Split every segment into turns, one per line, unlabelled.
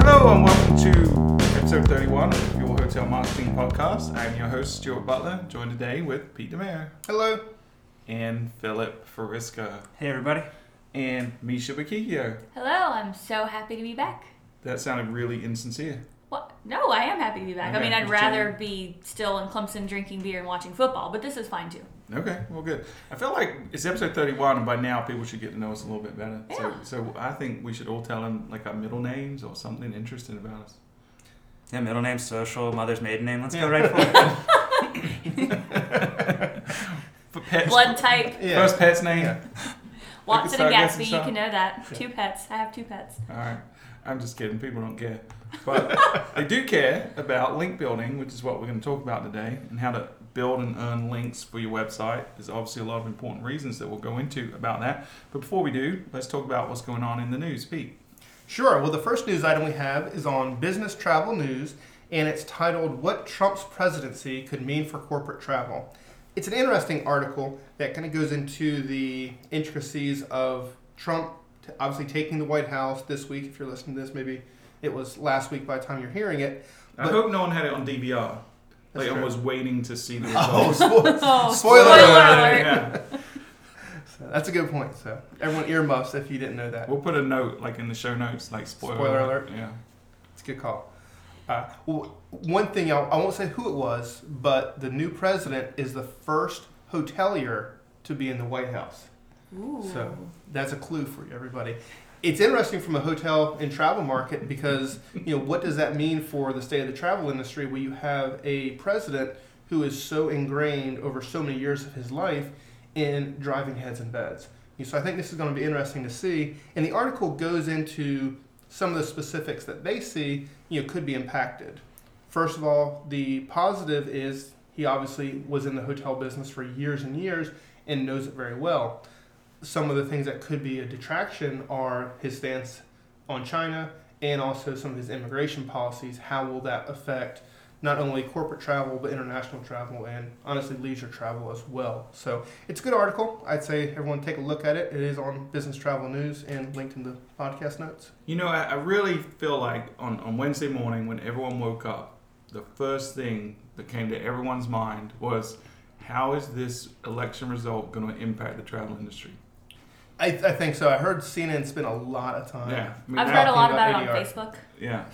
Hello and welcome to episode 31 of your Hotel Marketing Podcast. I'm your host, Stuart Butler, joined today with Pete DeMeo
Hello.
and Philip Fariska
Hey everybody.
and Misha Bakikio.
Hello, I'm so happy to be back.
That sounded really insincere.
What? No, I am happy to be back. I mean, I'd rather be still in Clemson drinking beer and watching football, but this is fine too.
Okay, well, good. I feel like it's episode 31, and by now people should get to know us a little bit better. So,
Yeah.
so I think we should all tell them like our middle names or something interesting about us.
Yeah, middle name, social, mother's maiden name. Let's go right for it.
For pets,
Blood type,
Yeah.
first pet's name.
Yeah.
Watson and
guessing
Gatsby, you can know that. Two pets. I have two pets.
All right. I'm just kidding. People don't care. But they do care about link building, which is what we're going to talk about today, and how to build and earn links for your website. There's obviously a lot of important reasons that we'll go into about that. But before we do, let's talk about what's going on in the news. Pete.
Sure. Well, the first news item we have is on Business Travel News, and it's titled "What Trump's Presidency Could Mean for Corporate Travel." It's an interesting article that kind of goes into the intricacies of Trump obviously taking the White House this week. If you're listening to this, maybe it was last week by the time you're hearing it.
I hope no one had it on DVR.
That's
Like I
true.
was waiting to see the
Oh,
results.
spo-
Oh,
Spoiler
alert.
Yeah.
so that's a good point. So everyone earmuffs if you didn't know that.
We'll put a note like in the show notes, like spoiler,
Spoiler alert.
Yeah.
It's a good call. Uh, well, one thing I, I won't say who it was, but the new president is the first hotelier to be in the White House.
Ooh.
So that's a clue for you, everybody. It's interesting from a hotel and travel market because you know what does that mean for the state of the travel industry where you have a president who is so ingrained over so many years of his life in driving heads and beds. So I think this is going to be interesting to see. And the article goes into some of the specifics that they see you know could be impacted. First of all, the positive is he obviously was in the hotel business for years and years and knows it very well some of the things that could be a detraction are his stance on China and also some of his immigration policies. How will that affect not only corporate travel but international travel and honestly leisure travel as well? So it's a good article. I'd say everyone take a look at it. It is on Business Travel News and linked in the podcast notes.
You know, I, really feel like on, on Wednesday morning when everyone woke up, the first thing that came to everyone's mind was how is this election result going to impact the travel industry?
I, I think so. I heard CNN spent a lot of time.
Yeah. I mean,
I've
now-
read a lot
about
about it on Facebook.
Yeah.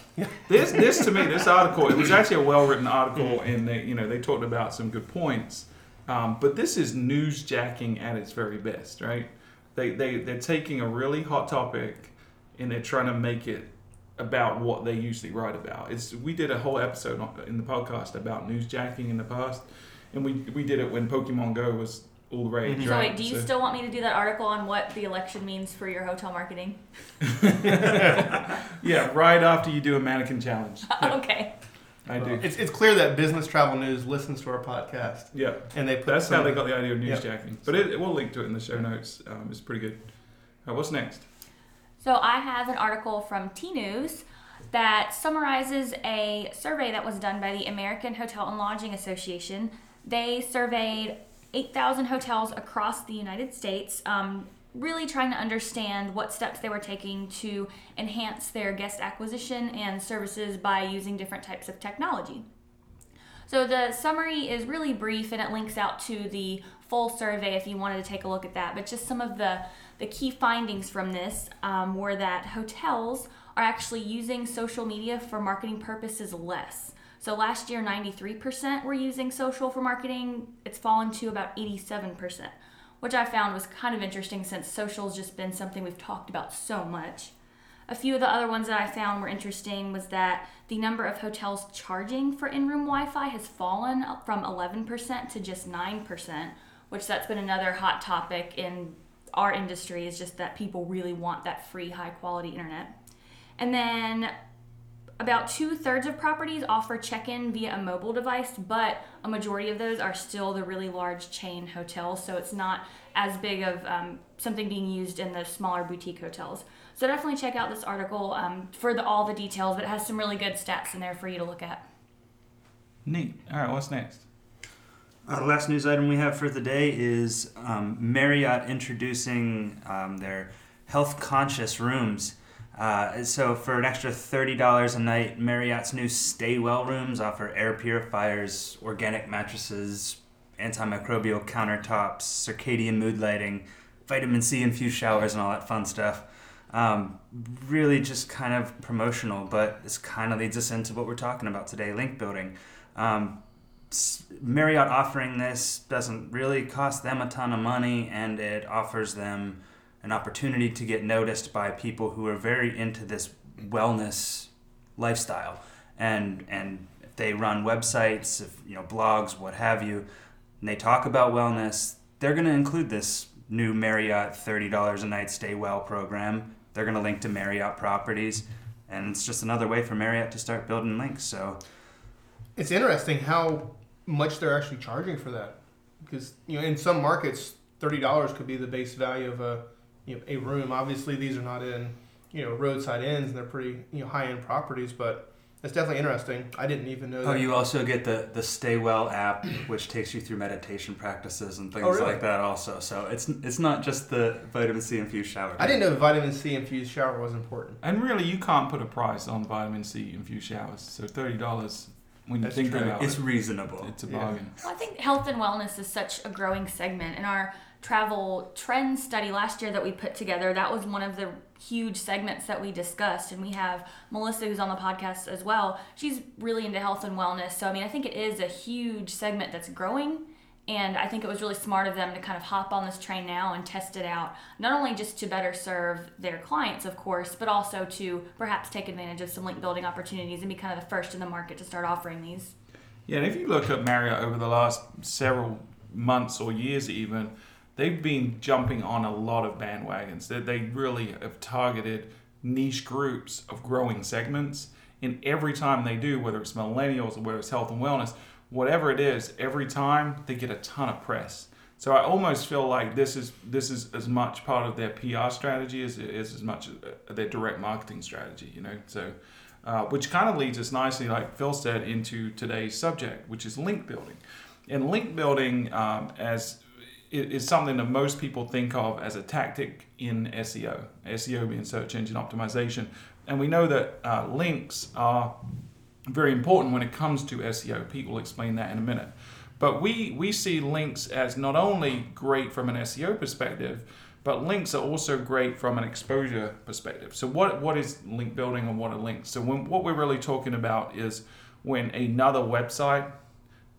This this to me, this article, it was actually a well written article, and they you know they talked about some good points. Um, but this is newsjacking at its very best, right? They they they're taking a really hot topic, and they're trying to make it about what they usually write about. It's we did a whole episode on- in the podcast about newsjacking in the past, and we we did it when Pokemon Go was all the rage.
Mhm.
So
Right?
wait, do you
So-
still want me to do that article on what the election means for your hotel marketing?
yeah, right after you do a mannequin challenge.
okay.
I do.
It's, it's clear that Business Travel News listens to our podcast
Yeah.
and they put
That's
some,
how they got the idea of
Yep.
newsjacking. But it, we'll link to it in the show notes. Um, it's pretty good. All right, what's next?
So I have an article from Tnooz that summarizes a survey that was done by the American Hotel and Lodging Association. They surveyed 8,000 hotels across the United States, um, really trying to understand what steps they were taking to enhance their guest acquisition and services by using different types of technology. So the summary is really brief and it links out to the full survey if you wanted to take a look at that. But just some of the, the key findings from this um, were that hotels are actually using social media for marketing purposes less. So last year, 93% were using social for marketing. It's fallen to about 87%, which I found was kind of interesting since social's just been something we've talked about so much. A few of the other ones that I found were interesting was that the number of hotels charging for in-room Wi-Fi has fallen from 11% to just 9%, which that's been another hot topic in our industry is just that people really want that free high quality internet. And then about two thirds of properties offer check in via a mobile device, but a majority of those are still the really large chain hotels, so it's not as big of um, something being used in the smaller boutique hotels. So definitely check out this article um, for the, all the details, but it has some really good stats in there for you to look at.
Neat. All right, what's next?
Uh, the last news item we have for the day is um, Marriott introducing um, their health conscious rooms. Uh, so, for an extra $30 a night, Marriott's new Stay Well rooms offer air purifiers, organic mattresses, antimicrobial countertops, circadian mood lighting, vitamin C infused showers, and all that fun stuff. Um, really just kind of promotional, but this kind of leads us into what we're talking about today link building. Um, Marriott offering this doesn't really cost them a ton of money and it offers them an opportunity to get noticed by people who are very into this wellness lifestyle. And and if they run websites if you know blogs what have you and they talk about wellness they're going to include this new Marriott $30 a night stay well program. They're going to link to Marriott properties. And it's just another way for Marriott to start building links so.
It's interesting how much they're actually charging for that, because you know in some markets thirty dollars could be the base value of a you know a room. Obviously, these are not in you know roadside inns, and they're pretty you know high end properties, but it's definitely interesting. I didn't even know.
Oh,
that.
you also get the the Stay Well app, which takes you through meditation practices and things
Oh, really?
like that. Also, so it's it's not just the vitamin C infused shower.
I didn't know vitamin C infused shower was important.
And really, you can't put a price on vitamin C infused showers. So thirty dollars, when you
That's
think
true.
about
It's
it, it's
reasonable.
it's a
Yeah.
bargain.
Well, I think health and wellness is such a growing segment. In our travel trend study last year that we put together, that was one of the huge segments that we discussed. And we have Melissa, who's on the podcast as well. She's really into health and wellness. So, I mean, I think it is a huge segment that's growing. And I think it was really smart of them to kind of hop on this train now and test it out, not only just to better serve their clients, of course, but also to perhaps take advantage of some link building opportunities and be kind of the first in the market to start offering these.
Yeah, and if you look at Marriott over the last several months or years, even they've been jumping on a lot of bandwagons. They, they really have targeted niche groups of growing segments. And every time they do, whether it's millennials or whether it's health and wellness, whatever it is, every time they get a ton of press. So I almost feel like this is this is as much part of their PR strategy as it is as much uh, their direct marketing strategy. You know, so uh, which kind of leads us nicely, like Phil said, into today's subject, which is link building. And link building um, as i- is something that most people think of as a tactic in SEO. SEO being search engine optimization, and we know that uh, links are very important when it comes to SEO. Pete will explain that in a minute. But we, we see links as not only great from an SEO perspective, but links are also great from an exposure perspective. So what, what is link building and what are links? So when, what we're really talking about is when another website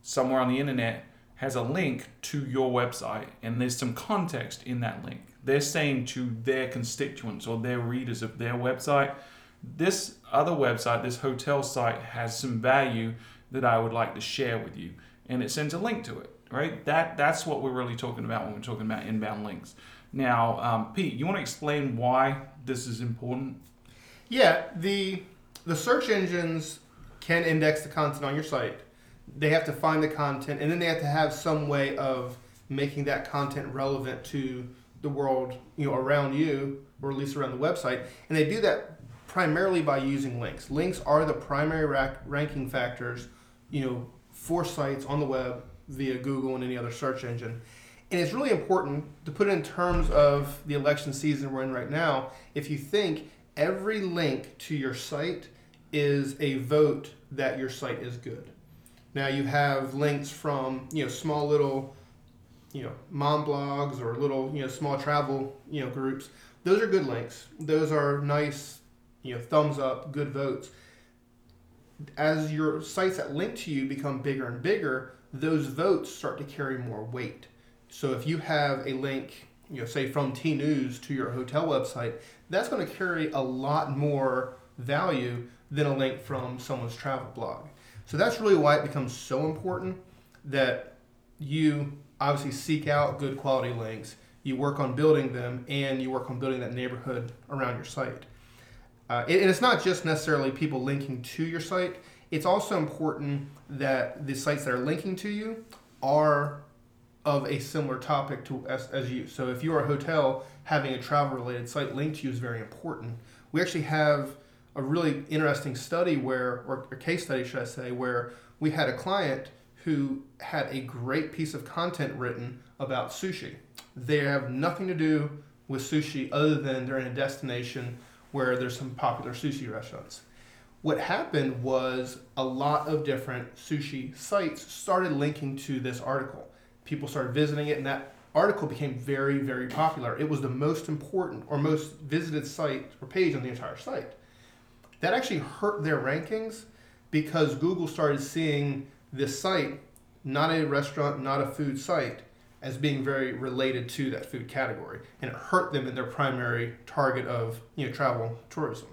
somewhere on the internet has a link to your website and there's some context in that link. They're saying to their constituents or their readers of their website, this other website, this hotel site has some value that I would like to share with you. And it sends a link to it, right? That that's what we're really talking about when we're talking about inbound links. Now, um, Pete, you want to explain why this is important?
Yeah, the the search engines can index the content on your site. They have to find the content, and then they have to have some way of making that content relevant to the world, you know, around you, or at least around the website. And they do that primarily by using links. Links are the primary rack, ranking factors, you know, for sites on the web via Google and any other search engine. And it's really important to put it in terms of the election season we're in right now. If you think every link to your site is a vote that your site is good. Now you have links from you know small little you know mom blogs or little you know small travel you know groups. Those are good links. Those are nice you know thumbs up, good votes. As your sites that link to you become bigger and bigger, those votes start to carry more weight. So if you have a link, you know, say from Tnooz to your hotel website, that's going to carry a lot more value than a link from someone's travel blog. So that's really why it becomes so important that you obviously seek out good quality links, you work on building them, and you work on building that neighborhood around your site. Uh, and it's not just necessarily people linking to your site. It's also important that the sites that are linking to you are of a similar topic to as, as you. So if you're a hotel, having a travel related site linked to you is very important. We actually have a really interesting study where, or a case study, should I say, where we had a client who had a great piece of content written about sushi. They have nothing to do with sushi other than they're in a destination where there's some popular sushi restaurants. What happened was a lot of different sushi sites started linking to this article. People started visiting it, and that article became very, very popular. It was the most important or most visited site or page on the entire site. That actually hurt their rankings because Google started seeing this site, not a restaurant, not a food site, as being very related to that food category, and it hurt them in their primary target of you know travel tourism.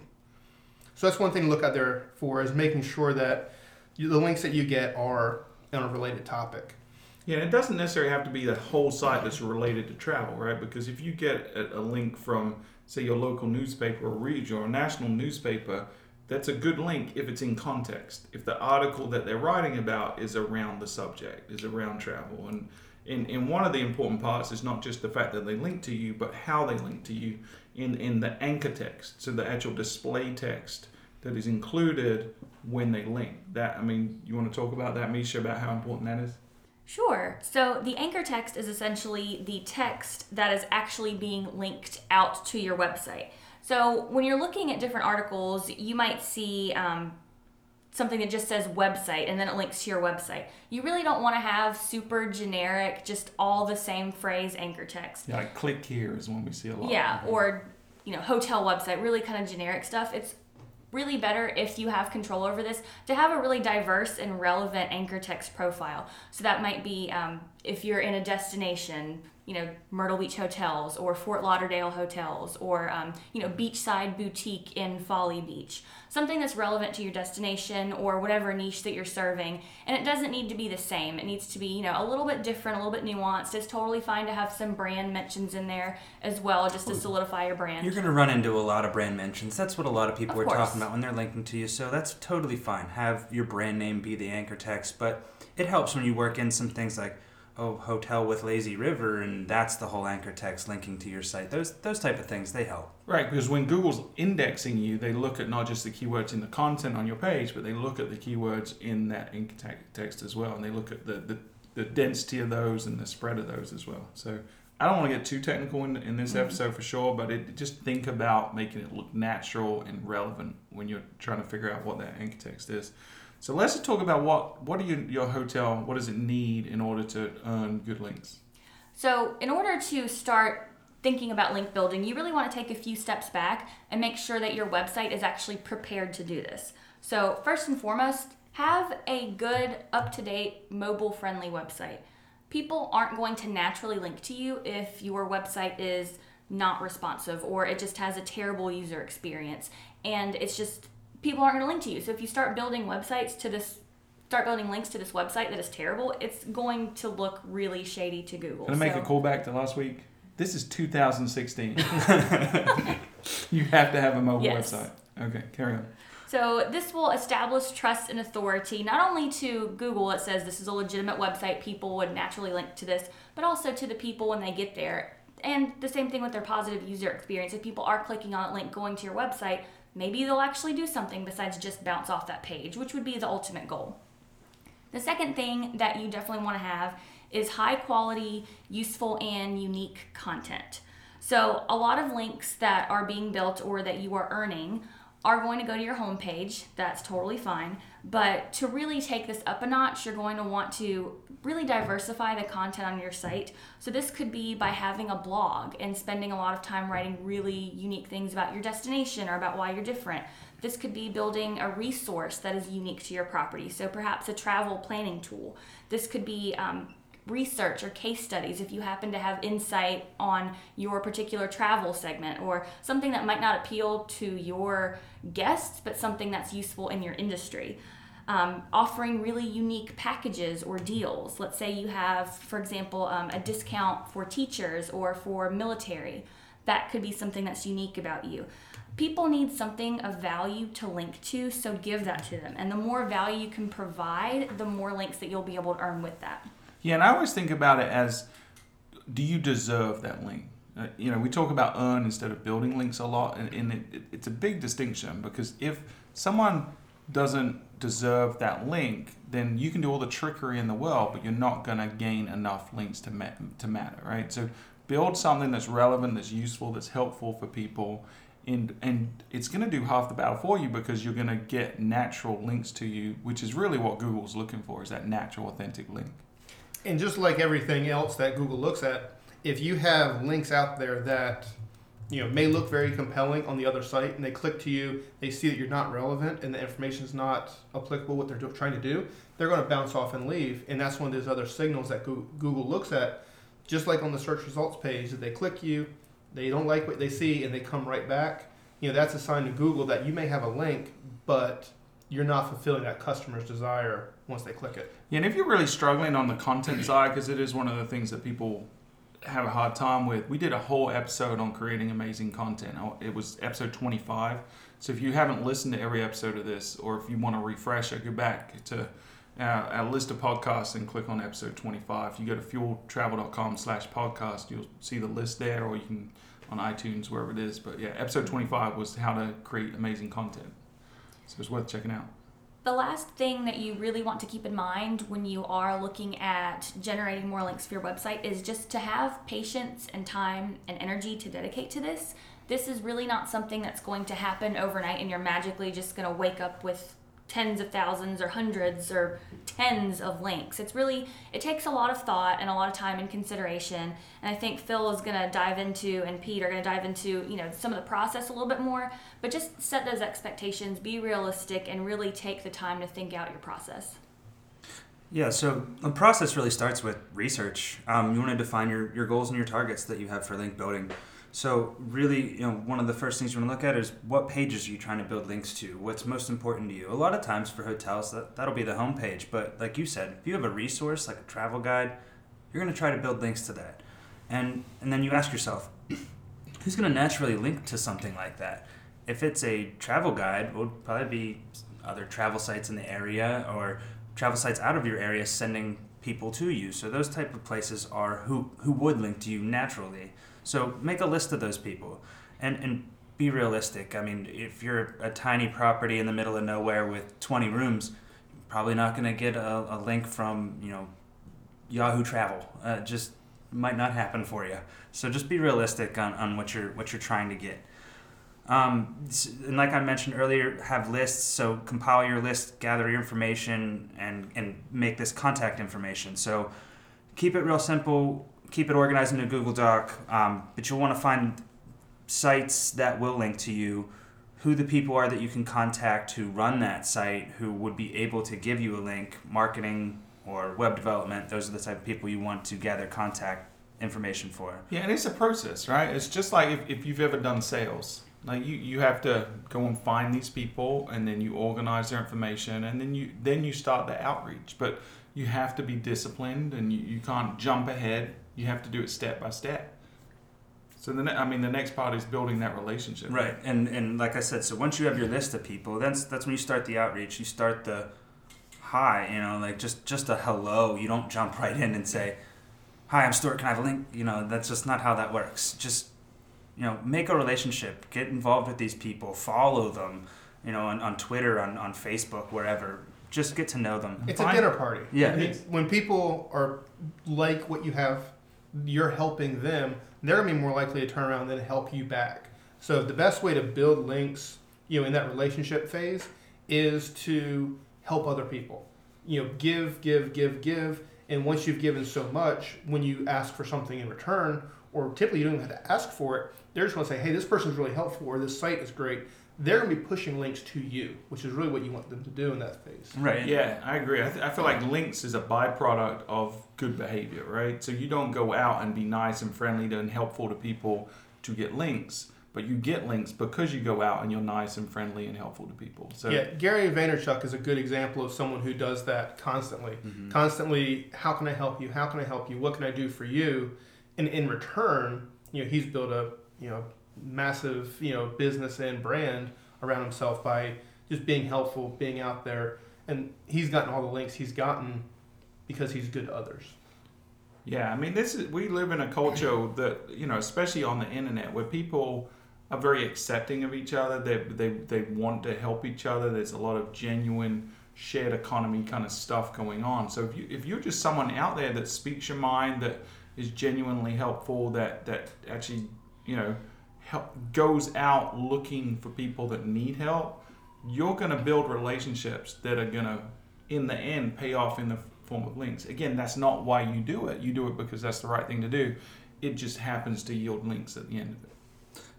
So that's one thing to look out there for is making sure that you, the links that you get are on a related topic.
Yeah, it doesn't necessarily have to be the whole site that's related to travel, right? Because if you get a, a link from, say, your local newspaper or regional or national newspaper, that's a good link if it's in context. If the article that they're writing about is around the subject, is around travel. And in, one of the important parts is not just the fact that they link to you, but how they link to you in, in the anchor text, so the actual display text that is included when they link. That I mean, you want to talk about that, Misha, about how important that is?
Sure. So the anchor text is essentially the text that is actually being linked out to your website. So when you're looking at different articles, you might see um, something that just says website and then it links to your website. You really don't want to have super generic, just all the same phrase anchor text.
Yeah, like click here is one we see a lot.
Yeah, or you know, hotel website, really kind of generic stuff. It's really better if you have control over this to have a really diverse and relevant anchor text profile. So that might be um, if you're in a destination, you know, Myrtle Beach hotels or Fort Lauderdale hotels or, um, you know, beachside boutique in Folly Beach. Something that's relevant to your destination or whatever niche that you're serving. And it doesn't need to be the same. It needs to be, you know, a little bit different, a little bit nuanced. It's totally fine to have some brand mentions in there as well, just to solidify your brand.
You're going to run into a lot of brand mentions. That's what a lot of people
Of
are
course.
talking about when they're linking to you. So that's totally fine. Have your brand name be the anchor text, but it helps when you work in some things like oh hotel with lazy river and that's the whole anchor text linking to your site. Those those type of things they help.
Right, because when Google's indexing you, they look at not just the keywords in the content on your page, but they look at the keywords in that anchor text as well, and they look at the, the, the density of those and the spread of those as well. So I don't want to get too technical in, in this mm-hmm. episode for sure, but it, just think about making it look natural and relevant when you're trying to figure out what that anchor text is. So let's talk about what what do you, your hotel what does it need in order to earn good links?
So, in order to start thinking about link building, you really want to take a few steps back and make sure that your website is actually prepared to do this. So, first and foremost, have a good, up to date, mobile friendly website. People aren't going to naturally link to you if your website is not responsive or it just has a terrible user experience and it's just people aren't going to link to you. So if you start building websites to this start building links to this website that is terrible, it's going to look really shady to Google.
Can I make
So-
a callback to last week? This is 2016. you have to have a mobile
Yes.
website. Okay, carry on.
So this will establish trust and authority not only to Google, it says this is a legitimate website, people would naturally link to this, but also to the people when they get there. And the same thing with their positive user experience. If people are clicking on a link going to your website, maybe they'll actually do something besides just bounce off that page, which would be the ultimate goal. The second thing that you definitely want to have is high quality, useful, and unique content. So, a lot of links that are being built or that you are earning are going to go to your homepage. That's totally fine. But to really take this up a notch, you're going to want to really diversify the content on your site. So, this could be by having a blog and spending a lot of time writing really unique things about your destination or about why you're different. This could be building a resource that is unique to your property. So, perhaps a travel planning tool. This could be um, research or case studies if you happen to have insight on your particular travel segment or something that might not appeal to your guests but something that's useful in your industry. Um, offering really unique packages or deals. Let's say you have for example um, a discount for teachers or for military. That could be something that's unique about you. People need something of value to link to so give that to them. And the more value you can provide the more links that you'll be able to earn with that
Yeah, and I always think about it as do you deserve that link? Uh, you know, we talk about earn instead of building links a lot, and, and it, it, it's a big distinction because if someone doesn't deserve that link, then you can do all the trickery in the world, but you're not going to gain enough links to ma- to matter, right? So build something that's relevant, that's useful, that's helpful for people, and and it's going to do half the battle for you because you're going to get natural links to you, which is really what Google's looking for is that natural, authentic link.
And just like everything else that Google looks at, if you have links out there that you know may look very compelling on the other site and they click to you they see that you're not relevant and the information is not applicable what they're trying to do they're going to bounce off and leave. And that's one of those other signals that google looks at. Just like on the search results page that they click you they don't like what they see and they come right back. You know that's a sign to google that you may have a link but you're not fulfilling that customer's desire once they click it
Yeah, and if you're really struggling on the content side, because it is one of the things that people have a hard time with, we did a whole episode on creating amazing content. Oh, It was episode 25. So if you haven't listened to every episode of this, or if you want to refresh it, go back to uh, our list of podcasts and click on episode 25. If you go to fueltravel.com slash podcast, you'll see the list there, or you can on iTunes, wherever it is. But yeah, episode 25 was how to create amazing content. So it's worth checking out.
The last thing that you really want to keep in mind when you are looking at generating more links for your website is just to have patience and time and energy to dedicate to this. This is really not something that's going to happen overnight and you're magically just going to wake up with tens of thousands or hundreds or tens of links. It's really it takes a lot of thought and a lot of time and consideration. And I think Phil is going to dive into and Pete are going to dive into, you know, some of the process a little bit more, but just set those expectations, be realistic and really take the time to think out your process.
Yeah, so the process really starts with research. Um, you want to define your, your goals and your targets that you have for link building. So really, you know, one of the first things you want to look at is what pages are you trying to build links to? What's most important to you? A lot of times for hotels, that, that'll be the homepage. But like you said, if you have a resource like a travel guide, you're going to try to build links to that. And, and then you ask yourself, who's going to naturally link to something like that? If it's a travel guide, it would probably be other travel sites in the area or travel sites out of your area sending people to you. So those type of places are who who would link to you naturally. So make a list of those people, and and be realistic. I mean, if you're a tiny property in the middle of nowhere with 20 rooms, you're probably not going to get a, a link from you know Yahoo Travel. Uh, just might not happen for you. So just be realistic on, on what you're what you're trying to get. Um, and like I mentioned earlier, have lists. So compile your list, gather your information, and and make this contact information. So keep it real simple. Keep it organized in a Google Doc. Um, but you'll want to find sites that will link to you, who the people are that you can contact who run that site, who would be able to give you a link, marketing or web development. Those are the type of people you want to gather contact information for.
Yeah, and it's a process, right? It's just like if, if you've ever done sales. Like you, you have to go and find these people and then you organize their information and then you then you start the outreach. But you have to be disciplined and you, you can't jump ahead. You have to do it step by step. So the ne- I mean the next part is building that relationship.
Right, and and like I said, so once you have your list of people, that's that's when you start the outreach. You start the hi, you know, like just just a hello. You don't jump right in and say, "Hi, I'm Stuart. Can I have a link?" You know, that's just not how that works. Just you know, make a relationship, get involved with these people, follow them, you know, on, on Twitter, on, on Facebook, wherever. Just get to know them.
It's a dinner party.
Yeah.
It's- When people are like what you have, you're helping them. They're gonna be more likely to turn around and help you back. So the best way to build links, you know, in that relationship phase, is to help other people. You know, give, give, give, give, and once you've given so much, when you ask for something in return, or typically you don't even have to ask for it, they're just gonna say, "Hey, this person's really helpful," or "This site is great." They're gonna be pushing links to you, which is really what you want them to do in that phase.
Right.
Yeah, I agree. I, th- I feel like links is a byproduct of good behavior, right? So you don't go out and be nice and friendly and helpful to people to get links, but you get links because you go out and you're nice and friendly and helpful to people. So
Yeah, Gary Vaynerchuk is a good example of someone who does that constantly.
Mhm.
Constantly, how can I help you? How can I help you? What can I do for you? And in return, you know, he's built a you know massive you know business and brand around himself by just being helpful, being out there, and he's gotten all the links he's gotten because he's good to others.
Yeah, I mean, this is we live in a culture that you know, especially on the internet, where people are very accepting of each other. They, they, they want to help each other. There's a lot of genuine shared economy kind of stuff going on. So if you if you're just someone out there that speaks your mind, that is genuinely helpful, that that actually you know help, goes out looking for people that need help, you're going to build relationships that are going to in the end pay off in the form of links. Again, that's not why you do it. You do it because that's the right thing to do. It just happens to yield links at the end of it.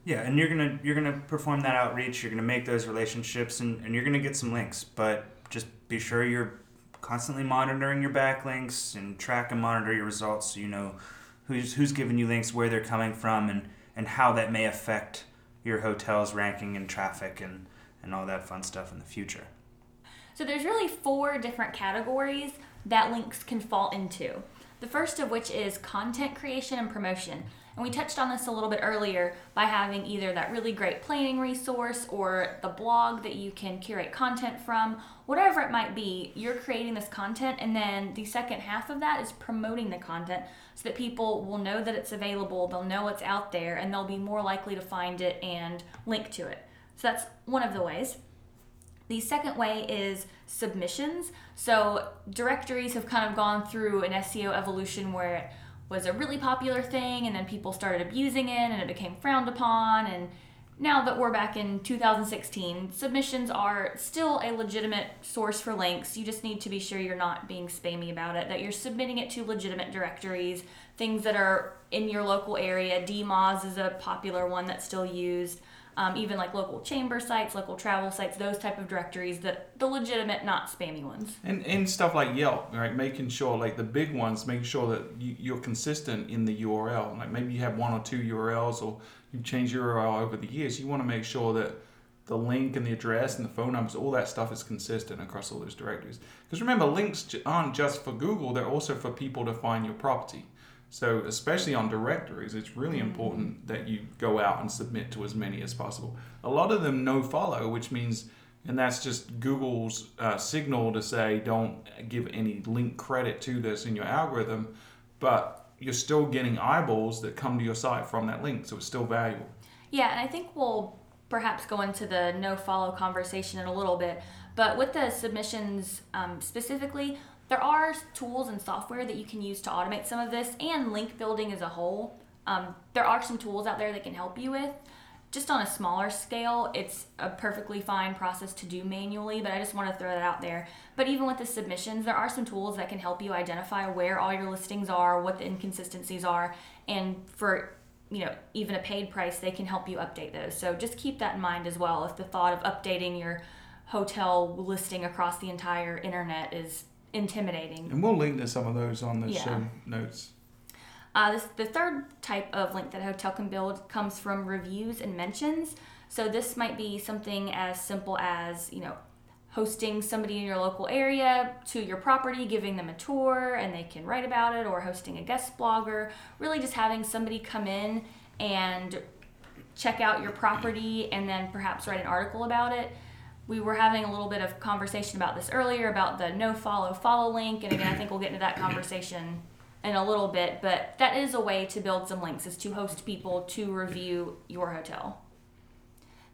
Yeah, and you're gonna you're gonna perform that outreach. You're gonna make those relationships, and, and you're gonna get some links. But just be sure you're constantly monitoring your backlinks and track and monitor your results, so you know who's who's giving you links, where they're coming from, and and how that may affect your hotel's ranking and traffic and and all that fun stuff in the future.
So there's really four different categories that links can fall into. The first of which is content creation and promotion. And we touched on this a little bit earlier by having either that really great planning resource or the blog that you can curate content from, whatever it might be, you're creating this content. And then the second half of that is promoting the content so that people will know that it's available, they'll know it's out there, and they'll be more likely to find it and link to it. So that's one of the ways. The second way is submissions. So directories have kind of gone through an SEO evolution where was a really popular thing and then people started abusing it and it became frowned upon and now that we're back in 2016 submissions are still a legitimate source for links. You just need to be sure you're not being spammy about it that you're submitting it to legitimate directories things that are in your local area. Dmoz is a popular one that's still used um, even like local chamber sites, local travel sites, those type of directories that the legitimate, not spammy ones.
And and stuff like Yelp, right? Making sure like the big ones, making sure that you, you're consistent in the URL. Like maybe you have one or two URLs, or you've changed URL over the years. You want to make sure that the link and the address and the phone numbers, all that stuff is consistent across all those directories. Because remember, links aren't just for Google; they're also for people to find your property. So, especially on directories, it's really
Mm-hmm.
important that you go out and submit to as many as possible. A lot of them no follow, which means, and that's just Google's uh, signal to say don't give any link credit to this in your algorithm, but you're still getting eyeballs that come to your site from that link, so it's still valuable.
Yeah, and I think we'll perhaps go into the no follow conversation in a little bit. But with the submissions um, specifically, there are tools and software that you can use to automate some of this and link building as a whole. Um, there are some tools out there that can help you with. Just on a smaller scale, it's a perfectly fine process to do manually, but I just want to throw that out there. But even with the submissions, there are some tools that can help you identify where all your listings are, what the inconsistencies are, and for you know even a paid price, they can help you update those. So just keep that in mind as well. If the thought of updating your hotel listing across the entire internet is intimidating.
And we'll link to some of those on the
Yeah.
show notes.
Uh, this, the third type of link that a hotel can build comes from reviews and mentions. So this might be something as simple as you know hosting somebody in your local area to your property, giving them a tour, and they can write about it, or hosting a guest blogger. Really, just having somebody come in and check out your property and then perhaps write an article about it. We were having a little bit of conversation about this earlier about the no follow follow link, and again, I think we'll get into that conversation in a little bit. But that is a way to build some links, is to host people to review your hotel.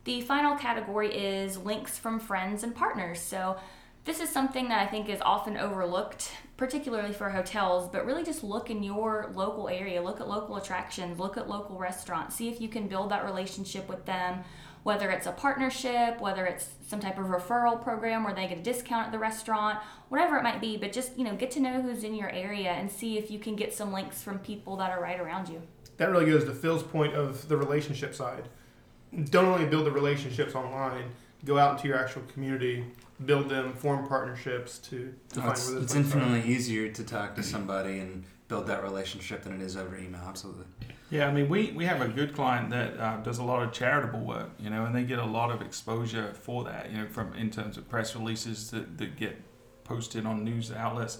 The final category is links from friends and partners. So this is something that I think is often overlooked, particularly for hotels, but really just look in your local area, look at local attractions, look at local restaurants, see if you can build that relationship with them, whether it's a partnership, whether it's some type of referral program where they get a discount at the restaurant, whatever it might be, but just, you know, get to know who's in your area and see if you can get some links from people that are right around you.
That really goes to Phil's point of the relationship side. Don't only build the relationships online, go out into your actual community, build them, form partnerships to, to
No,
find
it's,
where
it's
links are.
infinitely easier to talk to somebody and build that relationship than it is over email. Absolutely.
Yeah, I mean, we, we have a good client that uh, does a lot of charitable work, you know, and they get a lot of exposure for that, you know, from in terms of press releases that, that get posted on news outlets,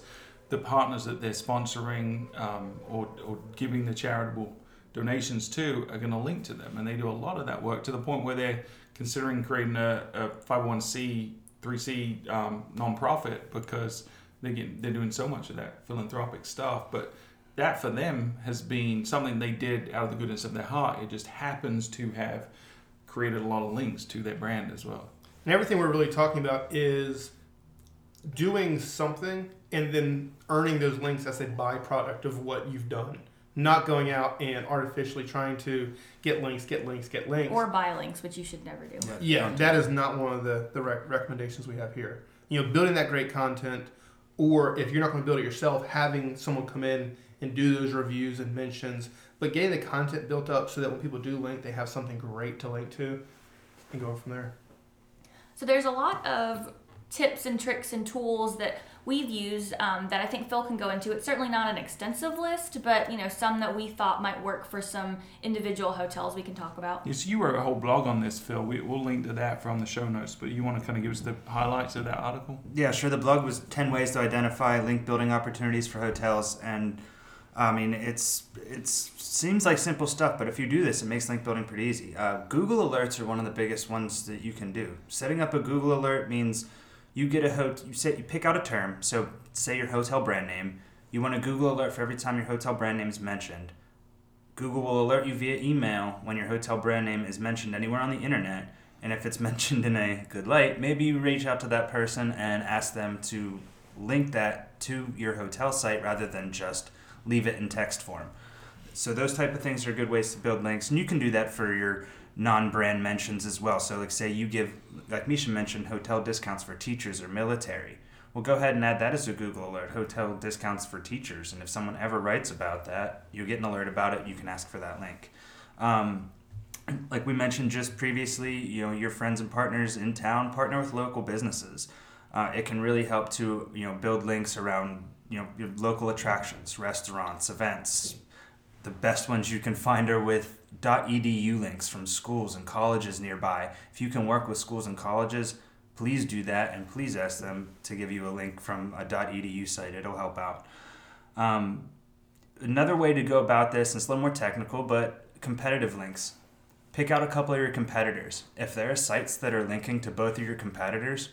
the partners that they're sponsoring um, or, or giving the charitable donations to are going to link to them, and they do a lot of that work to the point where they're considering creating a, a 501c 3c um, nonprofit because they get they're doing so much of that philanthropic stuff, but that for them has been something they did out of the goodness of their heart. It just happens to have created a lot of links to their brand as well.
And everything we're really talking about is doing something and then earning those links as a byproduct of what you've done. Not going out and artificially trying to get links, get links, get links.
Or buy links, which you should never do.
yeah, that is not one of the, the rec- recommendations we have here. You know, building that great content, or if you're not going to build it yourself, having someone come in and do those reviews and mentions, but getting the content built up so that when people do link, they have something great to link to and go from there.
So there's a lot of tips and tricks and tools that we've used um, that I think Phil can go into. It's certainly not an extensive list, but you know some that we thought might work for some individual hotels we can talk about.
Yes, you wrote a whole blog on this, Phil. We, we'll link to that from the show notes. But you want to kind of give us the highlights of that article?
Yeah, sure. The blog was 10 ways to identify link building opportunities for hotels. And I mean, it's it's seems like simple stuff, but if you do this, it makes link building pretty easy. Uh, Google Alerts are one of the biggest ones that you can do. Setting up a Google Alert means you get a hotel, you, set, you pick out a term. So, say your hotel brand name. You want a Google Alert for every time your hotel brand name is mentioned. Google will alert you via email when your hotel brand name is mentioned anywhere on the internet. And if it's mentioned in a good light, maybe you reach out to that person and ask them to link that to your hotel site rather than just leave it in text form. So those type of things are good ways to build links, and you can do that for your non-brand mentions as well. So like say you give, like Misha mentioned, hotel discounts for teachers or military. Well, go ahead and add that as a Google alert, hotel discounts for teachers. And if someone ever writes about that, you get an alert about it. You can ask for that link. Um, like we mentioned just previously, you know, your friends and partners in town partner with local businesses. Uh, it can really help to you know build links around you know your local attractions, restaurants, events. The best ones you can find are with .edu links from schools and colleges nearby. If you can work with schools and colleges, please do that and please ask them to give you a link from a .edu site. It'll help out. Um, another way to go about this, it's a little more technical, but competitive links. Pick out a couple of your competitors. If there are sites that are linking to both of your competitors,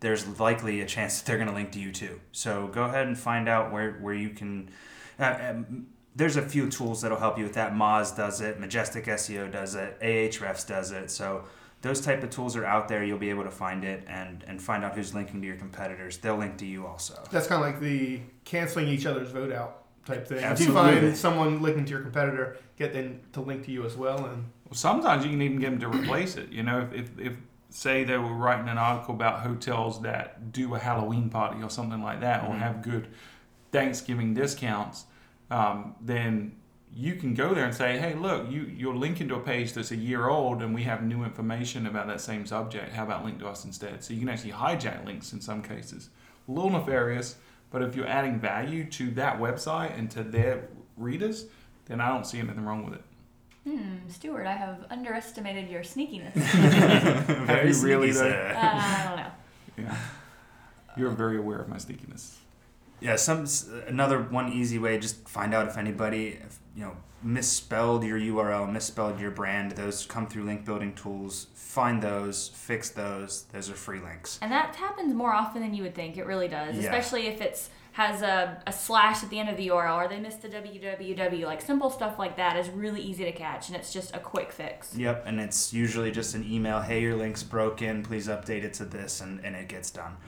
there's likely a chance that they're going to link to you too. So go ahead and find out where, where you can. Uh, um, there's a few tools that'll help you with that. Moz does it, Majestic SEO does it, Ahrefs does it. So those type of tools are out there. You'll be able to find it and, and find out who's linking to your competitors. They'll link to you also.
That's kind of like the canceling each other's vote out type thing. If
Absolutely.
you find someone linking to your competitor, get them to link to you as well. And
Well, sometimes you can even get them to replace it. You know, if, if, if say they were writing an article about hotels that do a Halloween party or something like that, or
Mhm.
have good Thanksgiving discounts, um, then you can go there and say, "Hey, look, you you're linking to a page that's a year old, and we have new information about that same subject. How about link to us instead?" So you can actually hijack links in some cases. A little nefarious, but if you're adding value to that website and to their readers, then I don't see anything wrong with it.
Hmm, Stuart, I have underestimated your sneakiness.
Very
you really,
sneaky,
though?
uh, I don't know.
Yeah. You're very aware of my sneakiness.
Yeah, some another one easy way. Just find out if anybody, if, you know, misspelled your URL, misspelled your brand. Those come through link building tools. Find those, fix those. Those are free links.
And that happens more often than you would think. It really does,
Yeah.
especially if it's has a, a slash at the end of the URL or they missed the www. Like simple stuff like that is really easy to catch, and it's just a quick fix.
Yep, and it's usually just an email. Hey, your link's broken. Please update it to this, and, and it gets done.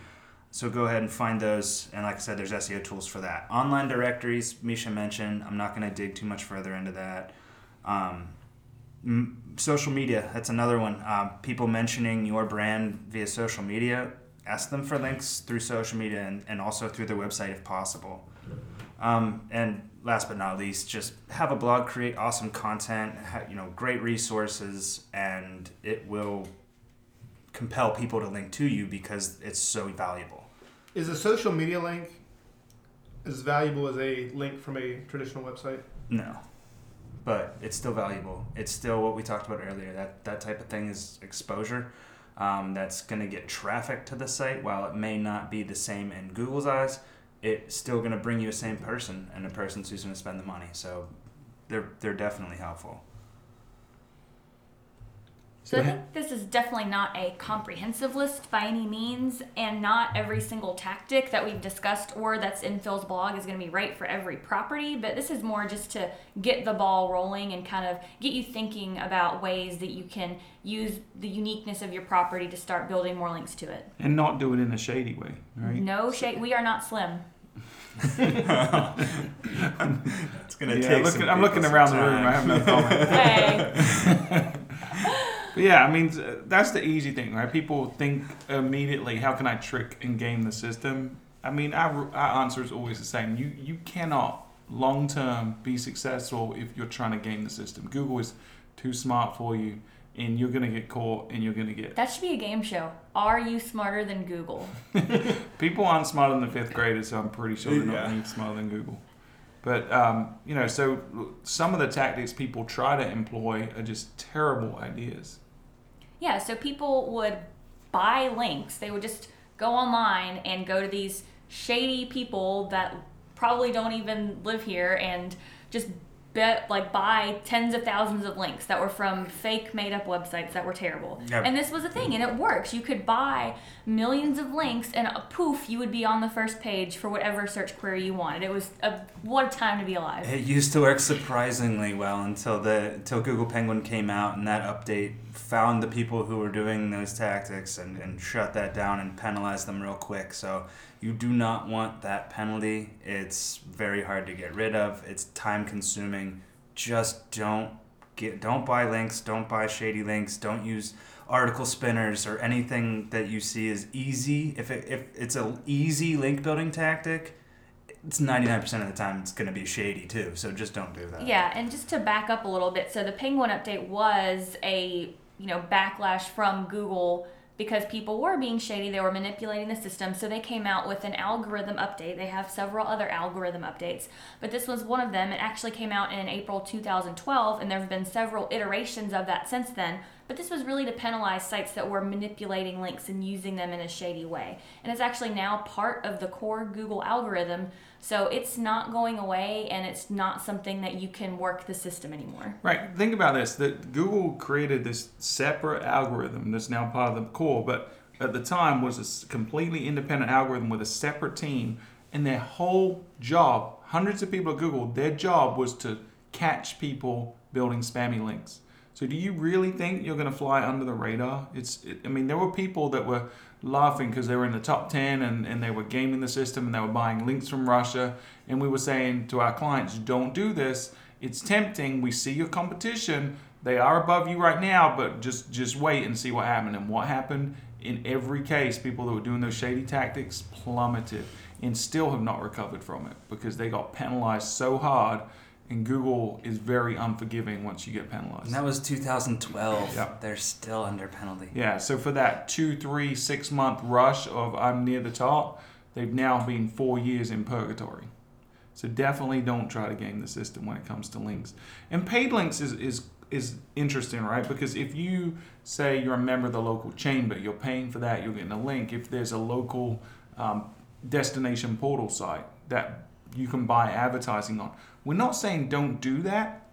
So go ahead and find those. And like I said, there's SEO tools for that. Online directories, Misha mentioned. I'm not going to dig too much further into that. Um, m- social media, that's another one. Um, people mentioning your brand via social media, ask them for links through social media and, and also through their website if possible. Um, and last but not least, just have a blog, create awesome content, ha- you know, great resources, and it will compel people to link to you because it's so valuable.
is a social media link as valuable as a link from a traditional website?
No, but it's still valuable. It's still what we talked about earlier. That that type of thing is exposure. Um, that's going to get traffic to the site. While it may not be the same in Google's eyes, it's still going to bring you a same person and a person who's going to spend the money. So they're they're definitely helpful.
So I think this is definitely not a comprehensive list by any means, and not every single tactic that we've discussed or that's in Phil's blog is going to be right for every property. But this is more just to get the ball rolling and kind of get you thinking about ways that you can use the uniqueness of your property to start building more links to it.
And not do it in a shady way, right?
No shade. We are not slim.
It's gonna
Yeah,
take.
looking-
some
I'm looking around
some
the room. I have no comment.
Hey.
But yeah, I mean, that's the easy thing, right? People think immediately, how can I trick and game the system? I mean, our, our answer is always the same. You you cannot long term be successful if you're trying to game the system. Google is too smart for you, and you're gonna get caught, and you're gonna get
That should be a game show. Are you smarter than Google?
people aren't smarter than the fifth graders, so I'm pretty sure they're not
Yeah.
any smarter than Google. But um, you know, so some of the tactics people try to employ are just terrible ideas.
Yeah, so people would buy links. They would just go online and go to these shady people that probably don't even live here and just bet like buy tens of thousands of links that were from fake made up websites that were terrible.
Yep.
And this was a thing and it works. You could buy millions of links and a poof you would be on the first page for whatever search query you wanted. It was a what a time to be alive.
It used to work surprisingly well until the until Google Penguin came out and that update found the people who were doing those tactics and, and shut that down and penalized them real quick. So you do not want that penalty. It's very hard to get rid of. It's time consuming. Just don't get don't buy links, don't buy shady links, don't use article spinners or anything that you see is easy. If it, if it's an easy link building tactic, it's 99% of the time it's going to be shady too. So just don't do that.
Yeah, and just to back up a little bit, so the Penguin update was a you know backlash from Google because people were being shady, they were manipulating the system, so they came out with an algorithm update. They have several other algorithm updates, but this was one of them. It actually came out in April 2012, and there have been several iterations of that since then. But this was really to penalize sites that were manipulating links and using them in a shady way. And it's actually now part of the core Google algorithm, so it's not going away and it's not something that you can work the system anymore.
Right. Think about this: that Google created this separate algorithm that's now part of the core, but at the time was a completely independent algorithm with a separate team, and their whole job, hundreds of people at Google, their job was to catch people building spammy links. So, do you really think you're going to fly under the radar? It's. It, I mean, there were people that were laughing because they were in the top 10 and, and they were gaming the system and they were buying links from Russia. And we were saying to our clients, don't do this. It's tempting. We see your competition. They are above you right now, but just just wait and see what happened. And what happened in every case, people that were doing those shady tactics plummeted and still have not recovered from it because they got penalized so hard. And Google is very unforgiving once you get penalized.
And that was 2012.
Yep.
They're still under penalty.
Yeah, so for that two, three, six month rush of I'm near the top, they've now been four years in purgatory. So definitely don't try to game the system when it comes to links. And paid links is, is is interesting, right? Because if you say you're a member of the local chamber, you're paying for that, you're getting a link. If there's a local um, destination portal site that you can buy advertising on, we're not saying don't do that,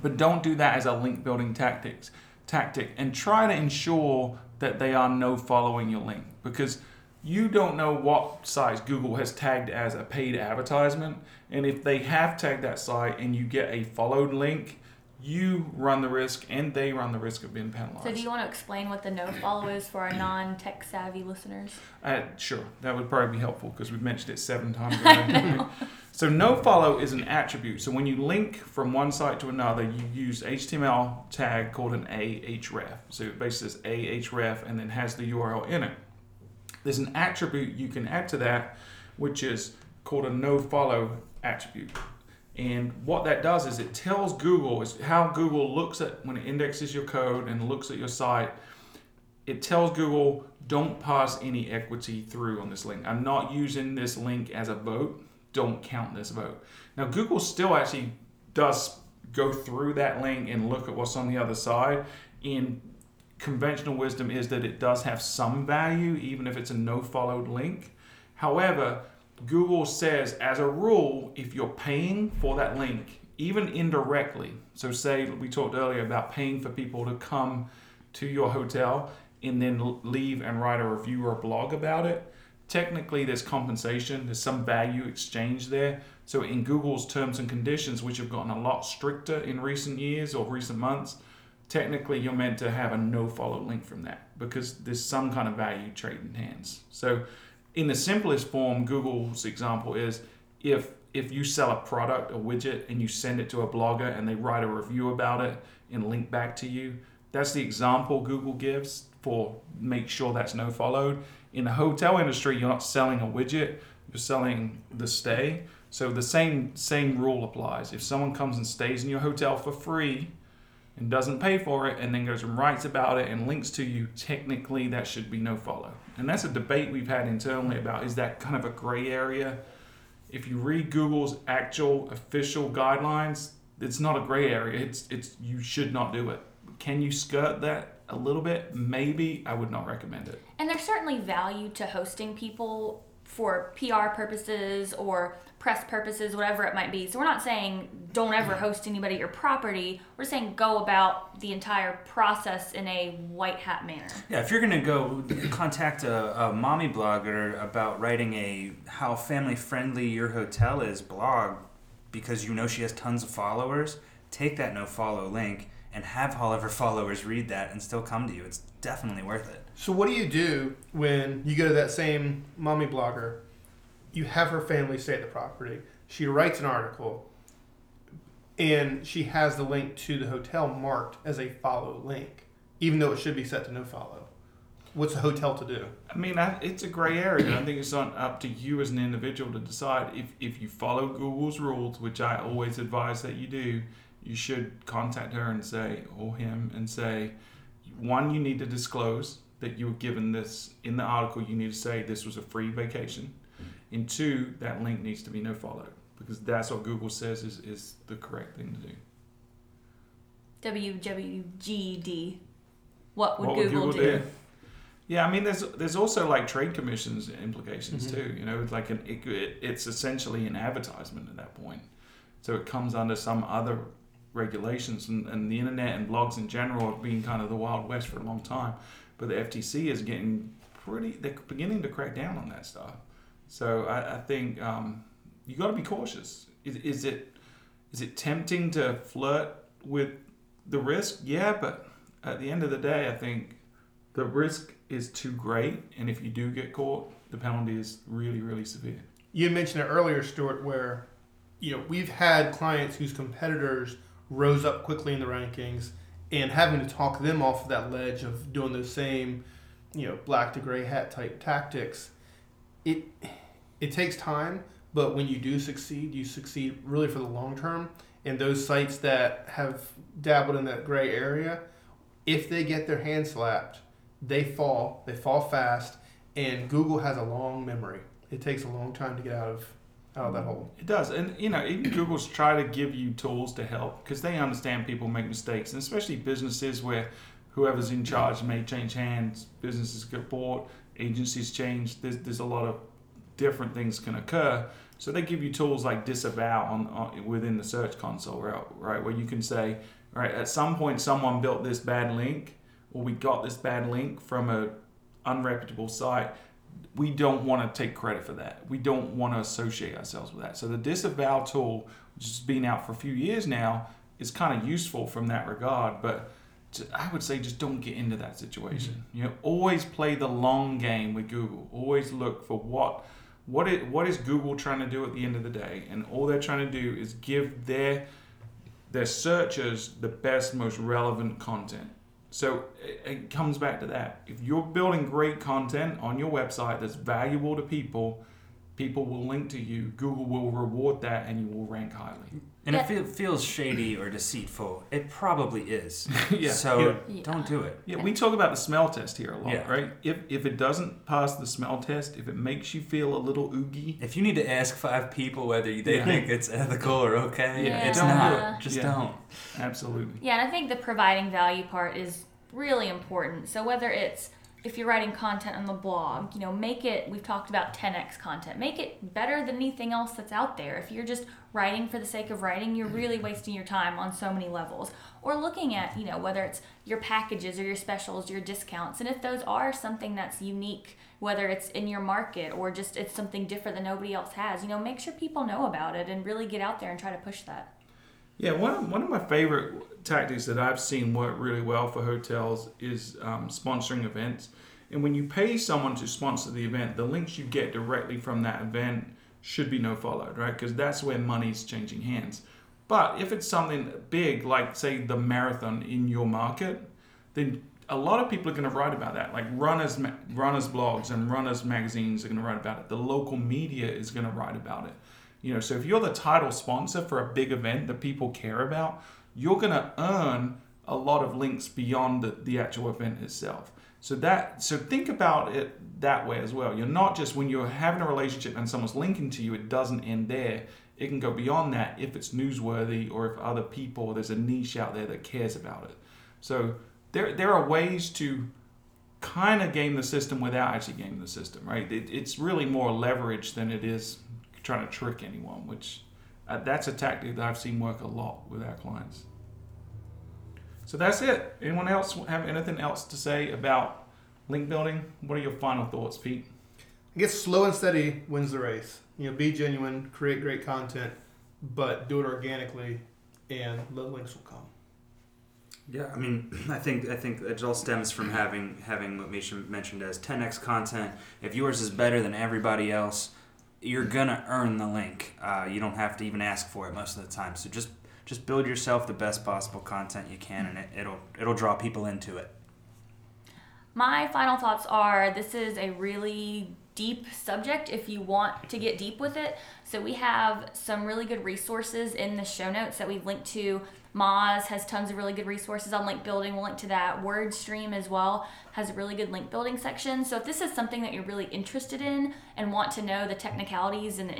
but don't do that as a link building tactics tactic and try to ensure that they are no following your link because you don't know what sites Google has tagged as a paid advertisement and if they have tagged that site and you get a followed link you run the risk and they run the risk of being penalized.
So, do you want to explain what the no follow is for our non tech savvy listeners?
Uh, sure, that would probably be helpful because we've mentioned it seven times already. So no follow is an attribute. So when you link from one site to another, you use HTML tag called an ahref. So it basically says ahref and then has the URL in it. There's an attribute you can add to that, which is called a no follow attribute. And what that does is it tells Google is how Google looks at when it indexes your code and looks at your site it tells Google, don't pass any equity through on this link. I'm not using this link as a vote. Don't count this vote. Now, Google still actually does go through that link and look at what's on the other side. And conventional wisdom is that it does have some value, even if it's a no followed link. However, Google says, as a rule, if you're paying for that link, even indirectly, so say we talked earlier about paying for people to come to your hotel and then leave and write a review or a blog about it, technically there's compensation, there's some value exchange there. So in Google's terms and conditions, which have gotten a lot stricter in recent years or recent months, technically you're meant to have a no follow link from that because there's some kind of value trading hands. So in the simplest form, Google's example is if if you sell a product, a widget, and you send it to a blogger and they write a review about it and link back to you, that's the example Google gives for make sure that's no followed. In the hotel industry, you're not selling a widget, you're selling the stay. So the same same rule applies. If someone comes and stays in your hotel for free and doesn't pay for it and then goes and writes about it and links to you, technically that should be no follow. And that's a debate we've had internally about is that kind of a gray area? If you read Google's actual official guidelines, it's not a gray area. It's it's you should not do it. Can you skirt that a little bit? Maybe. I would not recommend it.
And there's certainly value to hosting people for PR purposes or press purposes, whatever it might be. So we're not saying don't ever host anybody at your property. We're saying go about the entire process in a white hat manner.
Yeah, if you're gonna go contact a, a mommy blogger about writing a how family friendly your hotel is blog because you know she has tons of followers, take that no follow link and have all of her followers read that and still come to you. It's definitely worth it.
So what do you do when you go to that same mommy blogger? You have her family stay at the property. She writes an article, and she has the link to the hotel marked as a follow link, even though it should be set to no follow. What's the hotel to do?
I mean, I, it's a gray area. I think it's on, up to you as an individual to decide if, if you follow Google's rules, which I always advise that you do. You should contact her and say, or him, and say, one, you need to disclose that you were given this in the article. You need to say this was a free vacation, and two, that link needs to be no follow because that's what Google says is, is the correct thing to do.
WWGD. What would
what
Google,
would
do?
Google do? Yeah, I mean, there's there's also like trade commissions implications
Mhm.
too. You know, it's like an it, it- it's essentially an advertisement at that point, so it comes under some other regulations, and, and the internet and blogs in general have been kind of the wild west for a long time, but the FTC is getting pretty. They're beginning to crack down on that stuff. So I, I think um, you got to be cautious. Is, is it is it tempting to flirt with the risk? Yeah, but at the end of the day, I think the risk is too great, and if you do get caught, the penalty is really, really severe.
You mentioned it earlier, Stuart, where you know we've had clients whose competitors rose up quickly in the rankings, and having to talk them off of that ledge of doing those same, you know, black to gray hat type tactics. It it takes time, but when you do succeed, you succeed really for the long term. And those sites that have dabbled in that gray area, if they get their hand slapped, they fall. They fall fast, and Google has a long memory. It takes a long time to get out of of that.
It does, and you know, even Google's try to give you tools to help because they understand people make mistakes, and especially businesses where whoever's in charge may change hands, businesses get bought, agencies change. There's there's a lot of different things can occur. So they give you tools like disavow on, on within the search console, right, right? Where you can say, all right, at some point someone built this bad link, or we got this bad link from a unreputable site. We don't want to take credit for that. We don't want to associate ourselves with that. So the disavow tool, which has been out for a few years now, is kind of useful from that regard. But to- I would say just don't get into that situation. Mm-hmm. You know, always play the long game with Google. Always look for what what it what is Google trying to do at the end of the day, and all they're trying to do is give their their searchers the best, most relevant content. So it, it comes back to that. If you're building great content on your website that's valuable to people, people will link to you. Google will reward that, and you will rank highly.
And
Yeah.
if it feels shady or deceitful, it probably is.
yeah.
So
Yeah.
don't do it.
Yeah, we talk about the smell test here a lot,
Yeah.
right? If if it doesn't pass the smell test, if it makes you feel a little oogie,
If you need to ask five people whether they
Yeah.
think it's ethical or okay,
Yeah,
it's
don't do
it.
Just
Yeah.
don't.
absolutely.
Yeah, and I think the providing value part is really important. So whether it's if you're writing content on the blog, you know, make it, we've talked about 10x content, make it better than anything else that's out there. If you're just writing for the sake of writing, you're really wasting your time on so many levels. Or looking at, you know, whether it's your packages or your specials, your discounts, and if those are something that's unique, whether it's in your market or just it's something different that nobody else has, you know, make sure people know about it and really get out there and try to push that.
Yeah, one of, one of my favorite tactics that I've seen work really well for hotels is um, sponsoring events. And when you pay someone to sponsor the event, the links you get directly from that event should be no followed, right? Because that's where money's changing hands. But if it's something big, like say the marathon in your market, then a lot of people are going to write about that. Like runners, runners blogs and runners magazines are going to write about it. The local media is going to write about it. You know, so if you're the title sponsor for a big event that people care about, you're going to earn a lot of links beyond the, the actual event itself. So that so think about it that way as well. You're not just when you're having a relationship and someone's linking to you, it doesn't end there. It can go beyond that if it's newsworthy or if other people there's a niche out there that cares about it. So there there are ways to kind of game the system without actually gaming the system, right? It, it's really more leverage than it is trying to trick anyone, which uh, that's a tactic that I've seen work a lot with our clients. So that's it. Anyone else have anything else to say about link building? What are your final thoughts, Pete?
I guess slow and steady wins the race. You know, be genuine, create great content, but do it organically, and the links will come.
Yeah, I mean, I think I think it all stems from having having what Meisha mentioned as 10x content. If yours is better than everybody else, you're gonna earn the link. Uh, you don't have to even ask for it most of the time. So just just build yourself the best possible content you can, and it, it'll it'll draw people into it.
My final thoughts are: this is a really deep subject if you want to get deep with it. So we have some really good resources in the show notes that we've linked to. Moz has tons of really good resources on link building. We'll link to that. WordStream as well has a really good link building section. So if this is something that you're really interested in and want to know the technicalities and the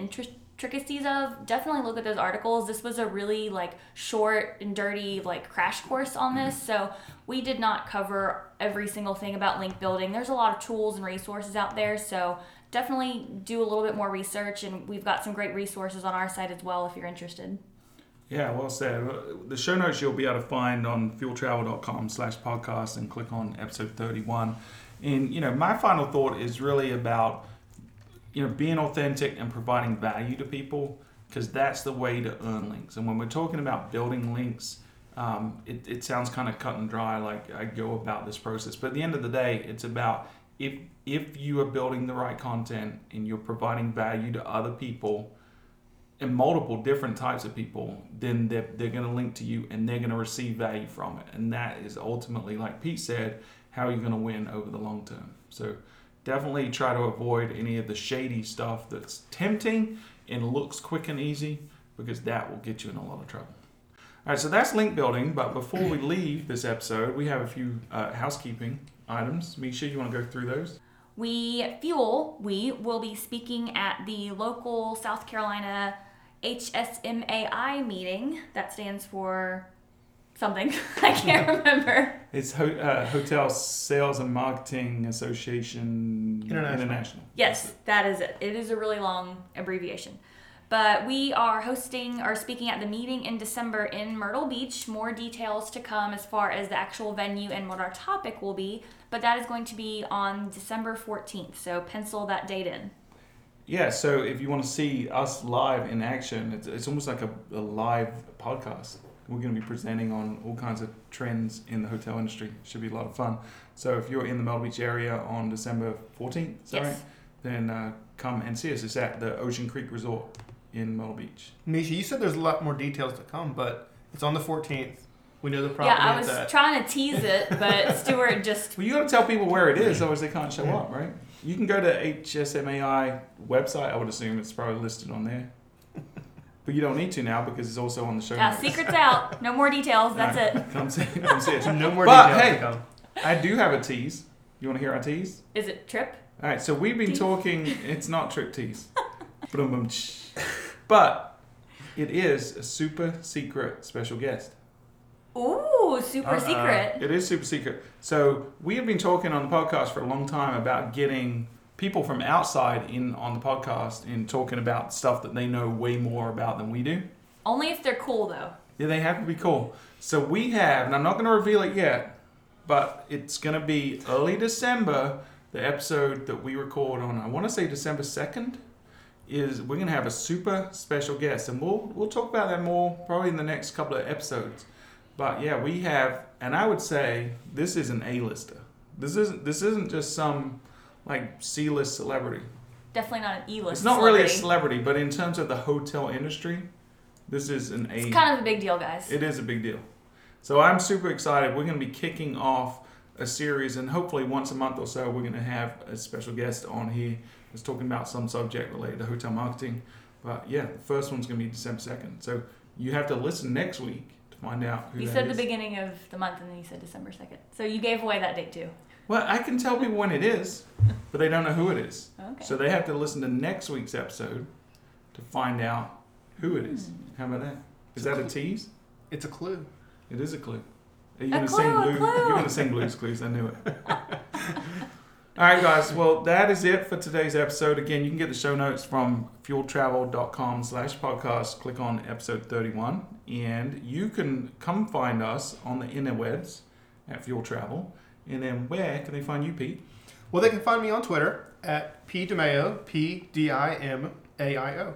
intricacies of, definitely look at those articles. This was a really like short and dirty like crash course on mm-hmm. this. So we did not cover every single thing about link building. There's a lot of tools and resources out there. So definitely do a little bit more research and we've got some great resources on our site as well if you're interested.
Yeah, well said. The show notes you'll be able to find on fueltravel.com slash podcast and click on episode 31. And, you know, my final thought is really about, you know, being authentic and providing value to people because that's the way to earn links. And when we're talking about building links, um, it, it sounds kind of cut and dry, like I go about this process. But at the end of the day, it's about if if you are building the right content and you're providing value to other people, and multiple different types of people, then they're, they're going to link to you and they're going to receive value from it. And that is ultimately, like Pete said, how you're going to win over the long term. So definitely try to avoid any of the shady stuff that's tempting and looks quick and easy because that will get you in a lot of trouble. All right, so that's link building. But before we leave this episode, we have a few uh, housekeeping items. Meisha, you want to go through those?
We Fuel, we will be speaking at the local South Carolina HSMAI meeting. That stands for something. I can't remember.
It's Ho- uh, Hotel Sales and Marketing Association
International.
International.
Yes, that is it. It is a really long abbreviation. But we are hosting or speaking at the meeting in December in Myrtle Beach. More details to come as far as the actual venue and what our topic will be. But that is going to be on December 14th. So pencil that date in.
Yeah, so if you want to see us live in action, it's, it's almost like a, a live podcast. We're going to be presenting on all kinds of trends in the hotel industry. Should be a lot of fun. So if you're in the Myrtle Beach area on December 14th, is that
Yes.
Then uh, come and see us. It's at the Ocean Creek Resort in Myrtle Beach.
Meisha, you said there's a lot more details to come, but it's on the 14th. We know the property
yeah, I was
at.
trying to tease it, but Stuart just.
Well, you got to tell people where it is, otherwise they can't show up, right? You can go to HSMAI website. I would assume it's probably listed on there. But you don't need to now because it's also on the show
Yeah,
notes.
secret's out. No more details. That's
Alright,
it.
Come see, come see it.
no more
But,
details
hey,
come.
I do have a tease. You want to hear our tease?
Is it trip?
All right, so we've been
Tease?
talking. It's not Triptease, but it is a super secret special guest.
Ooh, super
Uh-uh.
secret.
It is super secret. So we have been talking on the podcast for a long time about getting people from outside in on the podcast and talking about stuff that they know way more about than we do.
Only if they're cool though.
Yeah, they have to be cool. So we have, and I'm not going to reveal it yet, but it's going to be early December. The episode that we record on, I want to say December second, is we're going to have a super special guest, and we'll we'll talk about that more probably in the next couple of episodes. But yeah, we have, and I would say this is an A-lister. This isn't this isn't just some like C-list celebrity.
Definitely not an E-list.
It's not really a
celebrity.
celebrity, but in terms of the hotel industry, this is an A.
It's kind of a big deal, guys.
It is a big deal. So I'm super excited. We're going to be kicking off a series, and hopefully once a month or so, we're going to have a special guest on here who's talking about some subject related to hotel marketing. But yeah, the first one's going to be December 2nd. So you have to listen next week to find out who
you said the beginning of the month, and then you said December second. So you gave away that date too.
Well, I can tell people when it is, but they don't know who it is.
Okay.
So they have to listen to next week's episode to find out who it is. Hmm. How about that? Is that a tease?
It's a clue.
It is a clue. Are you
A
going to
clue,
sing
a
blue?
clue.
You're going to sing blues clues. I knew it. All right, guys. Well, that is it for today's episode. Again, you can get the show notes from fueltravel.com slash podcast. Click on episode 31. And you can come find us on the interwebs at Fuel Travel. And then where can they find you, Pete?
Well, they can find me on Twitter at P DiMaio, P D I M A I O.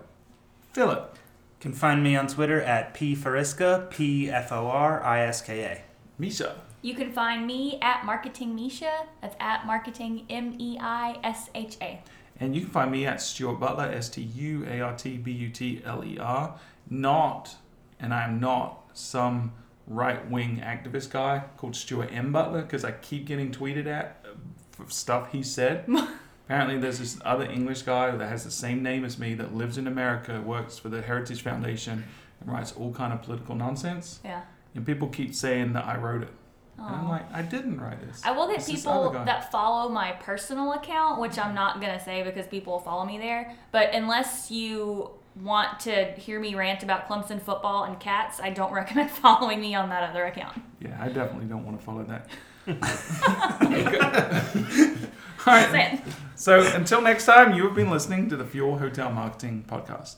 Philip.
You can find me on Twitter at P Foriska, P F O R I S K A.
Meisha.
You can find me at Marketing Meisha. That's at Marketing M E I S H A.
And you can find me at Stuart Butler, S T U A R T B U T L E R. Not, and I'm not some right wing activist guy called Stuart M. Butler because I keep getting tweeted at for stuff he said. Apparently, there's this other English guy that has the same name as me that lives in America, works for the Heritage Foundation, and writes all kind of political nonsense.
Yeah.
And people keep saying that I wrote it. And I'm like, I didn't write this.
I will get
It's
people that follow my personal account, which I'm not gonna say because people follow me there. But unless you want to hear me rant about Clemson football and cats, I don't recommend following me on that other account.
Yeah, I definitely don't want to follow that. All right.
Saying.
So until next time, you have been listening to the Fuel Hotel Marketing Podcast.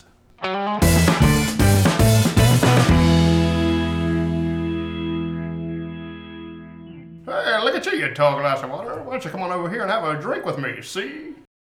Hey, look at you, you tall glass of water. Why don't you come on over here and have a drink with me? See?